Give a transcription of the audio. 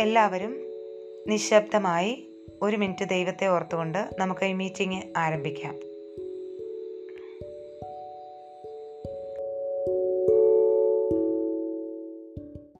എല്ലാവരും നിശബ്ദമായി ഒരു മിനിറ്റ് ദൈവത്തെ ഓർത്തുകൊണ്ട് നമുക്ക് ഈ മീറ്റിംഗ് ആരംഭിക്കാം.